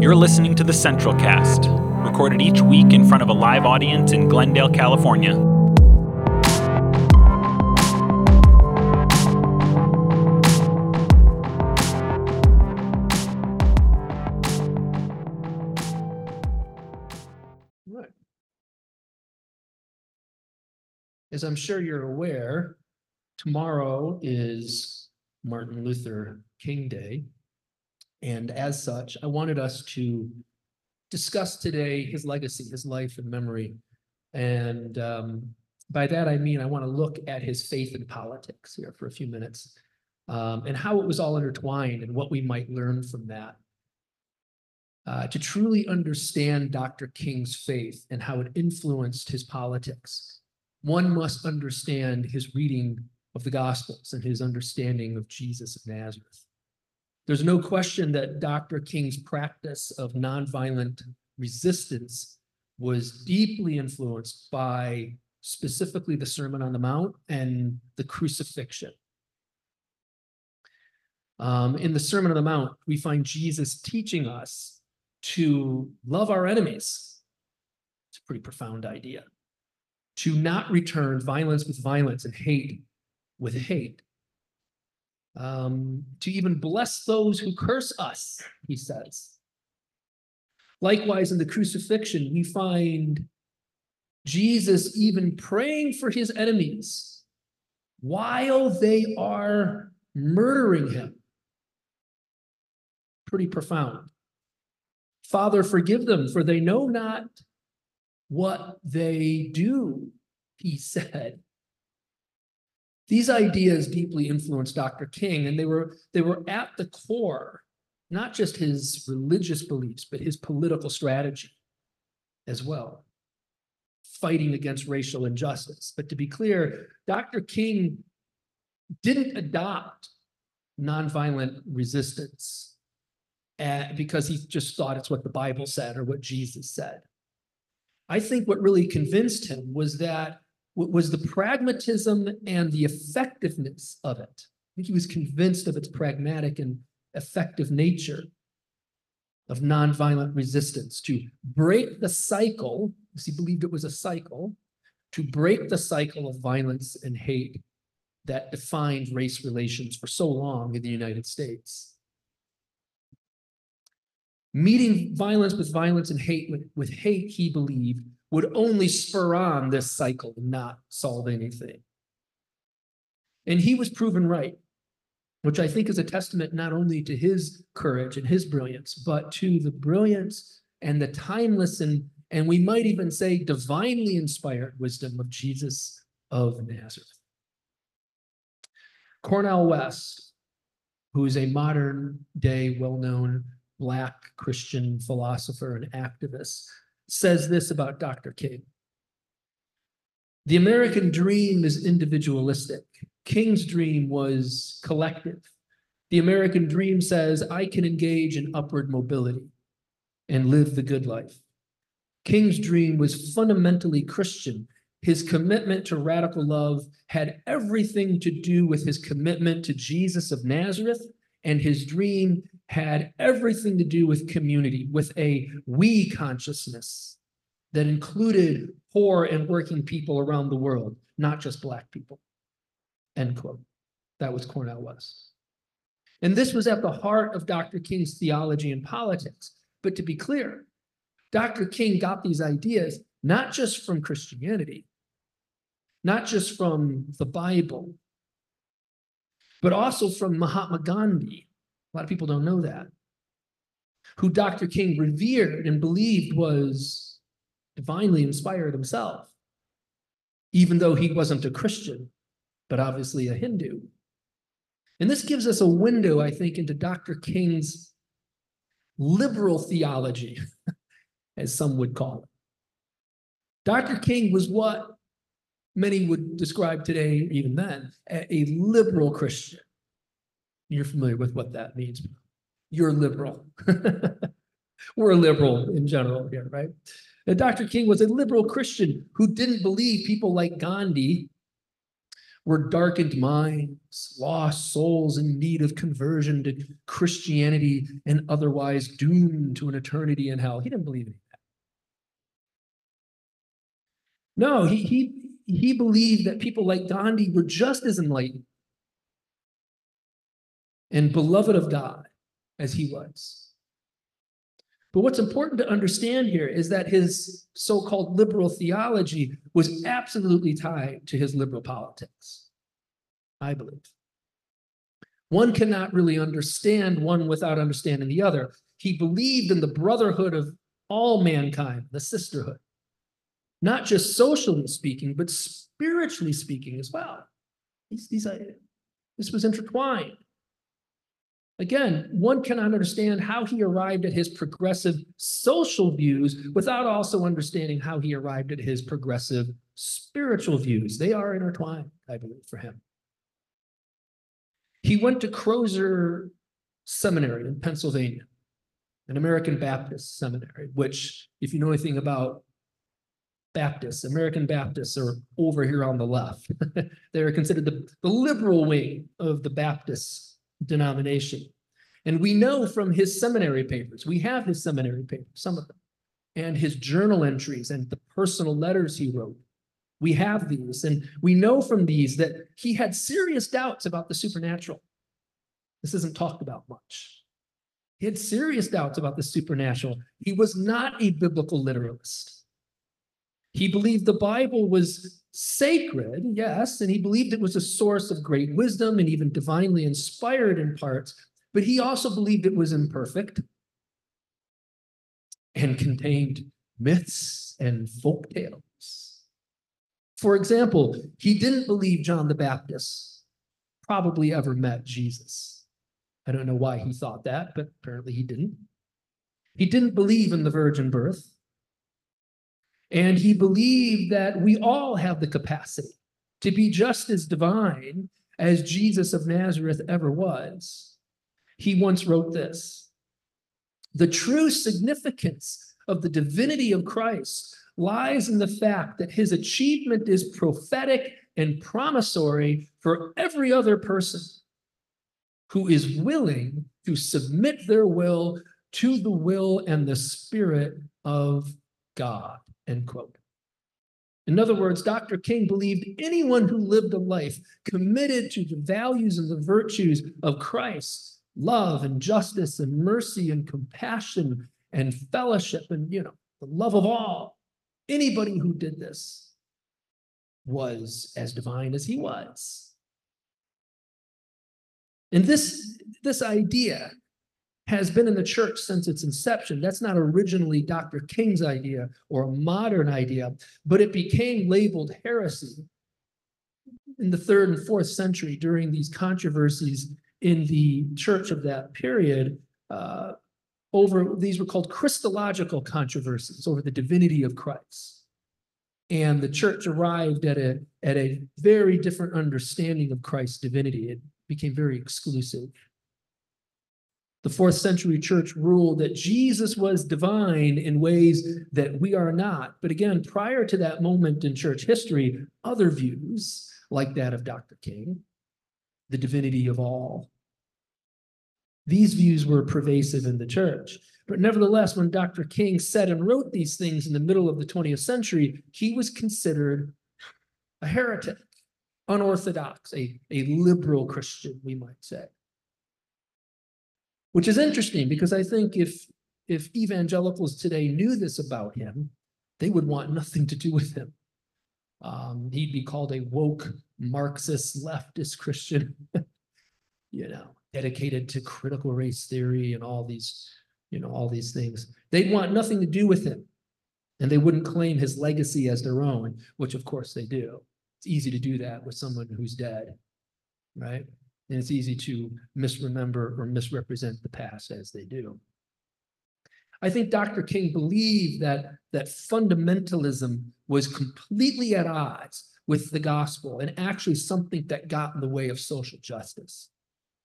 You're listening to the Central Cast, recorded each week in front of a live audience in Glendale, California. As I'm sure you're aware, tomorrow is Martin Luther King Day. And as such, I wanted us to discuss today his legacy, his life and memory. And um, by that, I mean, I want to look at his faith in politics here for a few minutes um, and how it was all intertwined and what we might learn from that. Uh, to truly understand Dr. King's faith and how it influenced his politics, one must understand his reading of the Gospels and his understanding of Jesus of Nazareth. There's no question that Dr. King's practice of nonviolent resistance was deeply influenced by specifically the Sermon on the Mount and the crucifixion. Um, in the Sermon on the Mount, we find Jesus teaching us to love our enemies. It's a pretty profound idea. To not return violence with violence and hate with hate. Um, to even bless those who curse us, he says. Likewise, in the crucifixion, we find Jesus even praying for his enemies while they are murdering him. Pretty profound. Father, forgive them, for they know not what they do, he said. These ideas deeply influenced Dr. King, and they were, they were at the core, not just his religious beliefs, but his political strategy as well, fighting against racial injustice. But to be clear, Dr. King didn't adopt nonviolent resistance uh, because he just thought it's what the Bible said or what Jesus said. I think what really convinced him was that was the pragmatism and the effectiveness of it. I think he was convinced of its pragmatic and effective nature of nonviolent resistance to break the cycle, because he believed it was a cycle, to break the cycle of violence and hate that defined race relations for so long in the United States. Meeting violence with violence and hate with, with hate, he believed, would only spur on this cycle not solve anything. And he was proven right, which I think is a testament not only to his courage and his brilliance, but to the brilliance and the timeless and, and we might even say divinely inspired wisdom of Jesus of Nazareth. Cornel West, who is a modern day well known Black Christian philosopher and activist, says this about Dr. King. The American dream is individualistic. King's dream was collective. The American dream says, I can engage in upward mobility and live the good life. King's dream was fundamentally Christian. His commitment to radical love had everything to do with his commitment to Jesus of Nazareth, and his dream had everything to do with community, with a we consciousness that included poor and working people around the world, not just Black people. End quote. That was Cornel West. And this was at the heart of Dr. King's theology and politics. But to be clear, Dr. King got these ideas not just from Christianity, not just from the Bible, but also from Mahatma Gandhi, a lot of people don't know that. Who Dr. King revered and believed was divinely inspired himself, even though he wasn't a Christian, but obviously a Hindu. And this gives us a window, I think, into Dr. King's liberal theology, as some would call it. Dr. King was what many would describe today, even then, a, liberal Christian. You're familiar with what that means. You're liberal. We're liberal in general here, right? And Dr. King was a liberal Christian who didn't believe people like Gandhi were darkened minds, lost souls in need of conversion to Christianity and otherwise doomed to an eternity in hell. He didn't believe any of that. No, he, he, he believed that people like Gandhi were just as enlightened and beloved of God as he was. But what's important to understand here is that his so-called liberal theology was absolutely tied to his liberal politics. I believe. One cannot really understand one without understanding the other. He believed in the brotherhood of all mankind, the sisterhood, not just socially speaking, but spiritually speaking as well. These, these, uh, this was intertwined. Again, one cannot understand how he arrived at his progressive social views without also understanding how he arrived at his progressive spiritual views. They are intertwined, I believe, for him. He went to Crozer Seminary in Pennsylvania, an American Baptist seminary, which, if you know anything about Baptists, American Baptists are over here on the left. They're considered the, the liberal wing of the Baptist denomination. And we know from his seminary papers, we have his seminary papers, some of them, and his journal entries and the personal letters he wrote. We have these, and we know from these that he had serious doubts about the supernatural. This isn't talked about much. He had serious doubts about the supernatural. He was not a biblical literalist. He believed the Bible was sacred, yes, and he believed it was a source of great wisdom and even divinely inspired in parts, but he also believed it was imperfect and contained myths and folk tales. For example, he didn't believe John the Baptist probably ever met Jesus. I don't know why he thought that, but apparently he didn't. He didn't believe in the virgin birth. And he believed that we all have the capacity to be just as divine as Jesus of Nazareth ever was. He once wrote this The true significance of the divinity of Christ lies in the fact that his achievement is prophetic and promissory for every other person who is willing to submit their will to the will and the spirit of God. End quote. In other hmm. words, Dr. King believed anyone who lived a life committed to the values and the virtues of Christ, love and justice and mercy and compassion and fellowship and, you know, the love of all, anybody who did this was as divine as he was. And this, this idea has been in the church since its inception. That's not originally Dr. King's idea or a modern idea, but it became labeled heresy in the third and fourth century during these controversies in the church of that period. Uh, over these were called Christological controversies over the divinity of Christ. And the church arrived at a, at a very different understanding of Christ's divinity. It became very exclusive. The fourth century church ruled that Jesus was divine in ways that we are not. But again, prior to that moment in church history, other views, like that of Dr. King, the divinity of all, these views were pervasive in the church. But nevertheless, when Dr. King said and wrote these things in the middle of the 20th century, he was considered a heretic, unorthodox, a, a liberal Christian, we might say which is interesting because I think if if evangelicals today knew this about him, they would want nothing to do with him. Um, he'd be called a woke Marxist leftist Christian, you know, dedicated to critical race theory and all these, you know, all these things. They'd want nothing to do with him. And they wouldn't claim his legacy as their own, which of course they do. It's easy to do that with someone who's dead, right? And it's easy to misremember or misrepresent the past as they do. I think Dr. King believed that, that fundamentalism was completely at odds with the gospel and actually something that got in the way of social justice.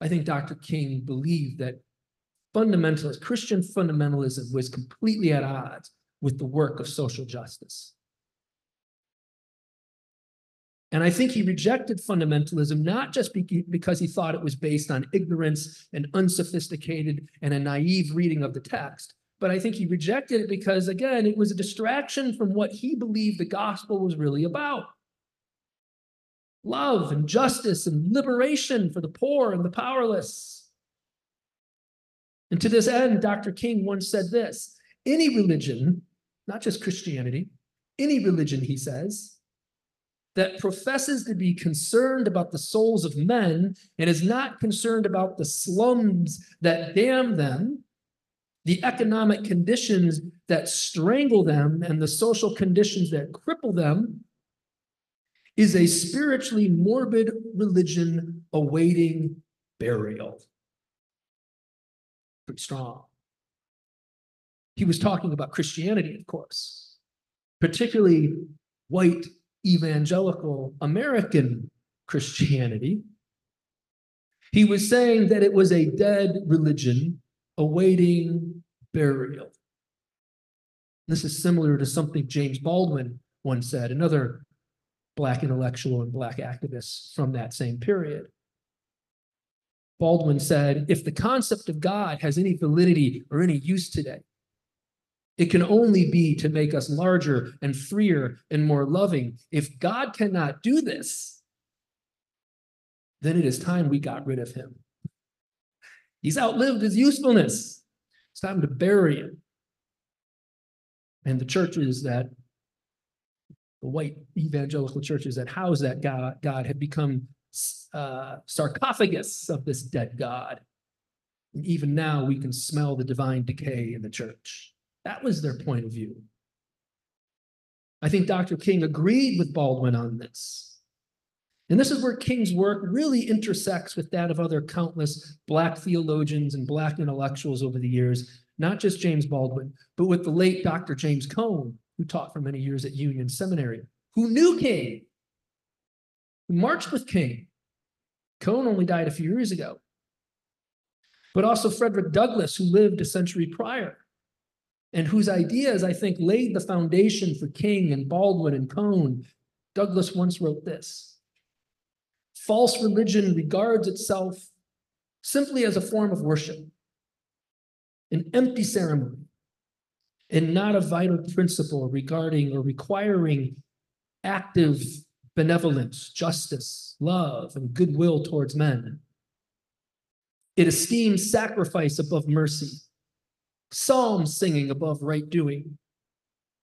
I think Dr. King believed that fundamentalist, Christian fundamentalism was completely at odds with the work of social justice. And I think he rejected fundamentalism not just because he thought it was based on ignorance and unsophisticated and a naive reading of the text, but I think he rejected it because, again, it was a distraction from what he believed the gospel was really about love and justice and liberation for the poor and the powerless. And to this end, Dr. King once said this any religion, not just Christianity, any religion, he says, that professes to be concerned about the souls of men and is not concerned about the slums that damn them, the economic conditions that strangle them, and the social conditions that cripple them, is a spiritually morbid religion awaiting burial. Pretty strong. He was talking about Christianity, of course, particularly white evangelical American Christianity. He was saying that it was a dead religion awaiting burial. This is similar to something James Baldwin once said, another Black intellectual and Black activist from that same period. Baldwin said, if the concept of God has any validity or any use today, it can only be to make us larger and freer and more loving. If God cannot do this, then it is time we got rid of him. He's outlived his usefulness. It's time to bury him. And the churches that, the white evangelical churches that house that God, God have become uh, sarcophagus of this dead God. And even now, we can smell the divine decay in the church. That was their point of view. I think Dr. King agreed with Baldwin on this. And this is where King's work really intersects with that of other countless Black theologians and Black intellectuals over the years, not just James Baldwin, but with the late Dr. James Cone, who taught for many years at Union Seminary, who knew King, who marched with King. Cone only died a few years ago. But also Frederick Douglass, who lived a century prior and whose ideas, I think, laid the foundation for King and Baldwin and Cone. Douglass once wrote this False religion regards itself simply as a form of worship, an empty ceremony, and not a vital principle regarding or requiring active benevolence, justice, love, and goodwill towards men. It esteems sacrifice above mercy psalm singing above right doing,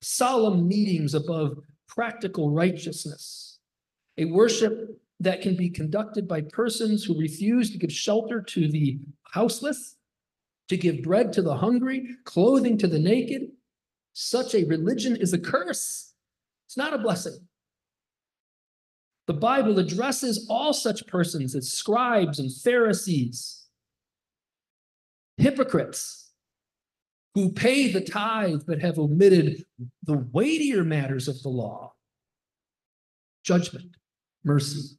solemn meetings above practical righteousness, a worship that can be conducted by persons who refuse to give shelter to the houseless, to give bread to the hungry, clothing to the naked. Such a religion is a curse. It's not a blessing. The Bible addresses all such persons as scribes and Pharisees, hypocrites, who pay the tithe but have omitted the weightier matters of the law judgment, mercy,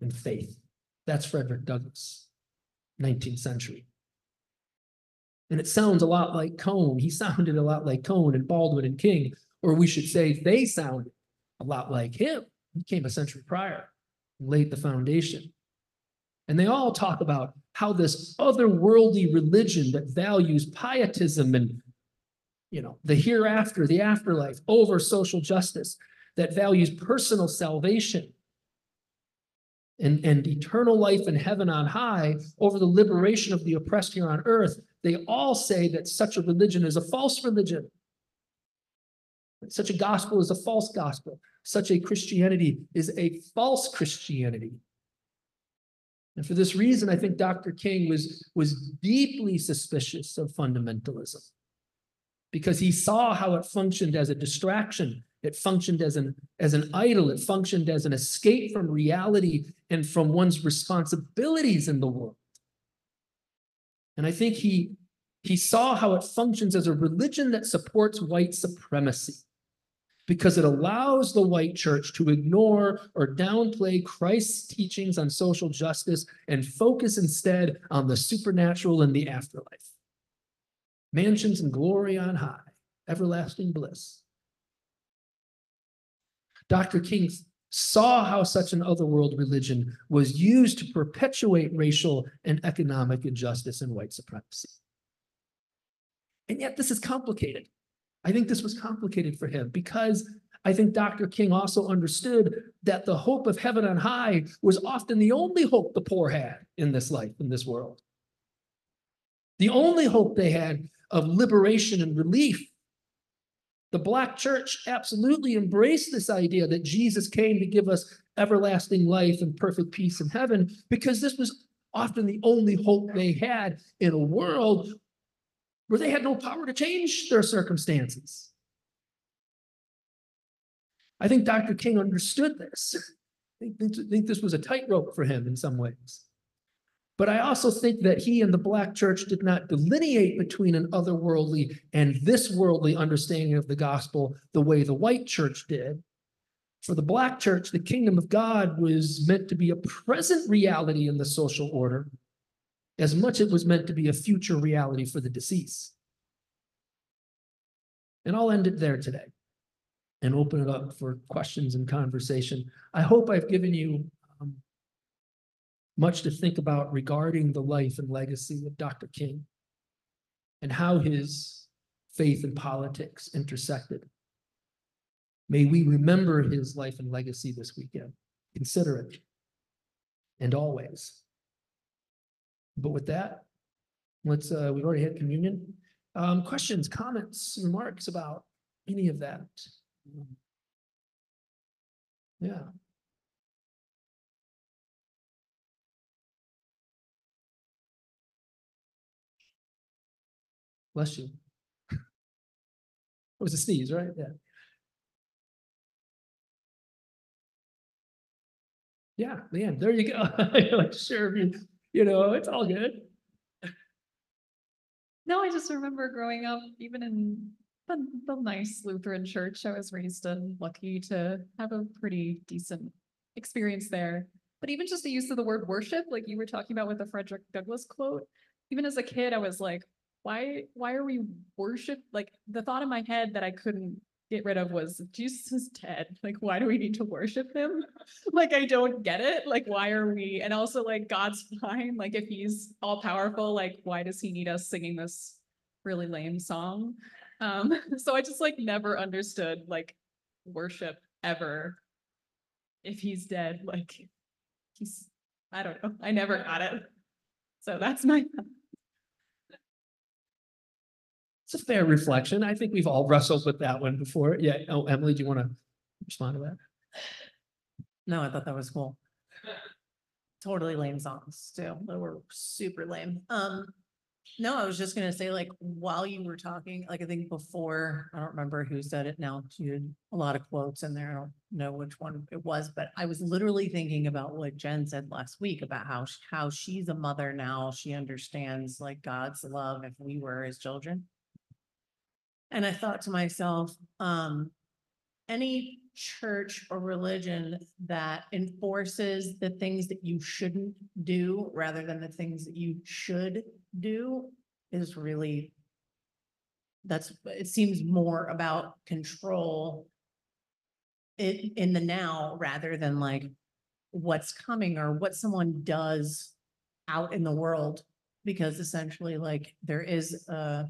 and faith. That's Frederick Douglass, 19th century. And it sounds a lot like Cone. He sounded a lot like Cone and Baldwin and King, or we should say they sounded a lot like him. He came a century prior, laid the foundation. And they all talk about how this otherworldly religion that values pietism and you know the hereafter, the afterlife over social justice, that values personal salvation and, and eternal life in heaven on high over the liberation of the oppressed here on earth, they all say that such a religion is a false religion. Such a gospel is a false gospel. Such a Christianity is a false Christianity. And for this reason, I think Dr. King was, was deeply suspicious of fundamentalism because he saw how it functioned as a distraction. It functioned as an, as an idol. It functioned as an escape from reality and from one's responsibilities in the world. And I think he, he saw how it functions as a religion that supports white supremacy because it allows the white church to ignore or downplay Christ's teachings on social justice and focus instead on the supernatural and the afterlife. Mansions and glory on high, everlasting bliss. Dr. King saw how such an otherworld religion was used to perpetuate racial and economic injustice and white supremacy. And yet this is complicated. I think this was complicated for him because I think Dr. King also understood that the hope of heaven on high was often the only hope the poor had in this life, in this world. The only hope they had of liberation and relief. The Black church absolutely embraced this idea that Jesus came to give us everlasting life and perfect peace in heaven because this was often the only hope they had in a world where they had no power to change their circumstances. I think Dr. King understood this. I think, this was a tightrope for him in some ways. But I also think that he and the Black church did not delineate between an otherworldly and this worldly understanding of the gospel the way the white church did. For the Black church, the kingdom of God was meant to be a present reality in the social order, as much as it was meant to be a future reality for the deceased. And I'll end it there today and open it up for questions and conversation. I hope I've given you um, much to think about regarding the life and legacy of Dr. King and how his faith and politics intersected. May we remember his life and legacy this weekend, consider it, and always. But with that, let's, uh, we've already had communion. Um, questions, comments, remarks about any of that? Yeah. Bless you. It was a sneeze, right? Yeah. Yeah, man, there you go. Like, sure, you, know, it's all good. No, I just remember growing up, even in the, the nice Lutheran church I was raised in, lucky to have a pretty decent experience there. But even just the use of the word worship, like you were talking about with the Frederick Douglass quote, even as a kid, I was like, why, why are we worship? Like the thought in my head that I couldn't get rid of was Jesus is dead. Like, why do we need to worship him? like, I don't get it. Like, why are we? And also, like, God's fine. Like, if he's all powerful, like, why does he need us singing this really lame song? Um, so I just like never understood like worship ever. If he's dead, like he's, I don't know. I never got it. So that's my It's a fair reflection. I think we've all wrestled with that one before. Yeah. Oh, Emily, do you want to respond to that? No, I thought that was cool. Totally lame songs too. They were super lame. Um, no, I was just gonna say, like, while you were talking, like, I think before, I don't remember who said it now, you had a lot of quotes in there. I don't know which one it was, but I was literally thinking about what Jen said last week about how, how she's a mother now. She understands like God's love if we were his children. And I thought to myself, um, any church or religion that enforces the things that you shouldn't do rather than the things that you should do is really that's, it seems more about control in, in the now rather than like what's coming or what someone does out in the world. Because essentially like there is a,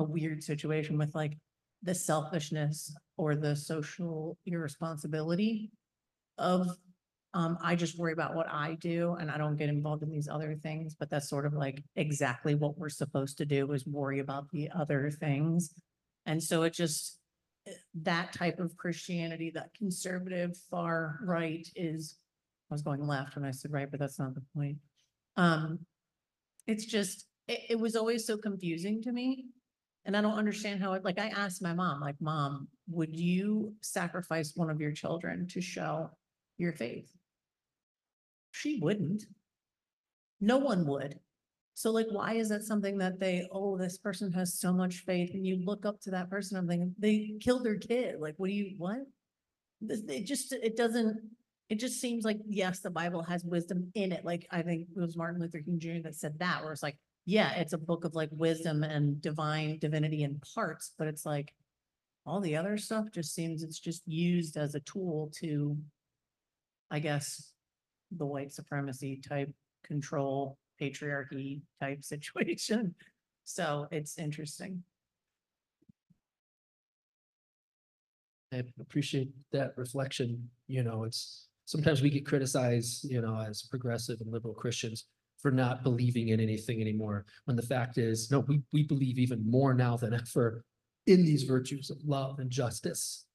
a weird situation with like the selfishness or the social irresponsibility of um, I just worry about what I do and I don't get involved in these other things, but that's sort of like exactly what we're supposed to do is worry about the other things. And so it just, eh, that type of Christianity, that conservative far right is, I was going left when I said right, but that's not the point. Um, it's just, it, it was always so confusing to me. And I don't understand how it, like, I asked my mom, like, mom, would you sacrifice one of your children to show your faith? She wouldn't. No one would. So like, why is that something that they, oh, this person has so much faith and you look up to that person, I'm thinking, they killed their kid. Like, what do you, what? This- It just, it doesn't, it just seems like, yes, the Bible has wisdom in it. Like, I think it was Martin Luther King Jr. that said that, where it's like, yeah, it's a book of like wisdom and divine divinity in parts, but it's like all the other stuff just seems it's just used as a tool to I guess, the white supremacy type control patriarchy type situation. So it's interesting. I appreciate that reflection, you know, it's, sometimes we get criticized, you know, as progressive and liberal Christians for not believing in anything anymore, when the fact is, no, we, we believe even more now than ever in these virtues of love and justice.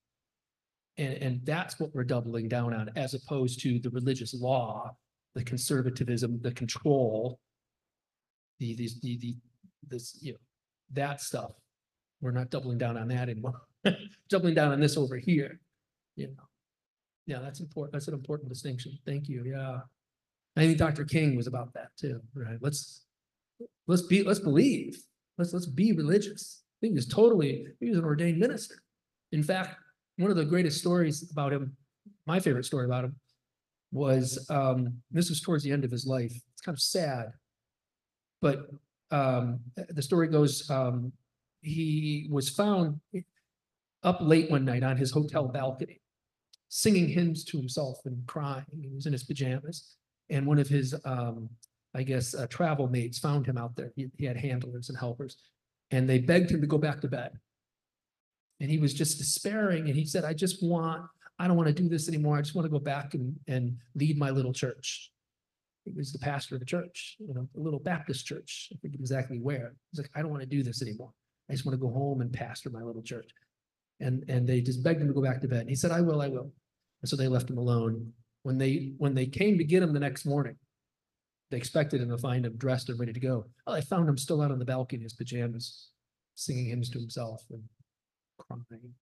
And, and that's what we're doubling down on, as opposed to the religious law, the conservatism, the control. The, these, the, the, this, you know, that stuff. We're not doubling down on that anymore. Doubling down on this over here, you know. Yeah, that's important. That's an important distinction. Thank you. Yeah. I think Dr. King was about that too, right? Let's, let's be, let's believe. Let's, let's be religious. I He was totally, he was an ordained minister. In fact, one of the greatest stories about him, my favorite story about him was, um, this was towards the end of his life. It's kind of sad. But, um, the story goes, um, he was found up late one night on his hotel balcony, singing hymns to himself and crying. He was in his pajamas. And one of his, um, I guess, uh, travel mates found him out there. He, he had handlers and helpers. And they begged him to go back to bed. And he was just despairing. And he said, I just want, I don't want to do this anymore. I just want to go back and, and lead my little church. He was the pastor of the church, you know, a little Baptist church. I forget exactly where. He's like, I don't want to do this anymore. I just want to go home and pastor my little church. And, and they just begged him to go back to bed. And he said, I will, I will. And so they left him alone. When they, when they came to get him the next morning, they expected him to find him dressed and ready to go. Oh, they found him still out on the balcony in his pajamas, singing hymns to himself and crying.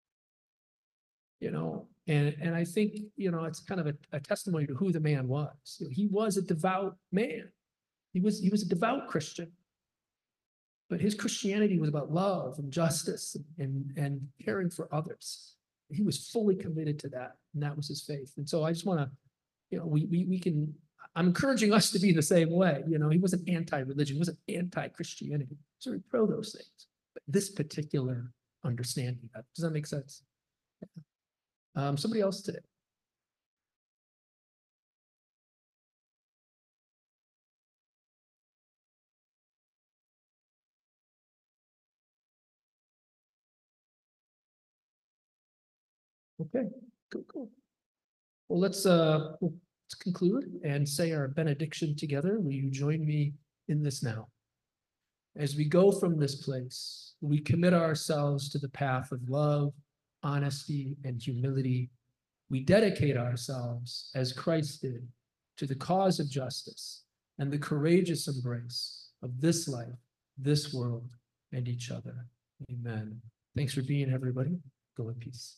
You know, and, and I think, you know, it's kind of a, a testimony to who the man was. He was a devout man. He was, he was a devout Christian. But his Christianity was about love and justice and, and caring for others. He was fully committed to that, and that was his faith. And so I just want to, you know, we, we, we can, I'm encouraging us to be the same way. You know, he wasn't anti-religion, he wasn't anti-Christianity. So we pro those things. But this particular understanding, of- does that make sense? Um, somebody else today. Okay, cool, cool. Well, let's, uh, we'll- let's conclude and say our benediction together. Will you join me in this now? As we go from this place, we commit ourselves to the path of love, honesty, and humility. We dedicate ourselves, as Christ did, to the cause of justice and the courageous embrace of this life, this world, and each other. Amen. Thanks for being, everybody. Go in peace.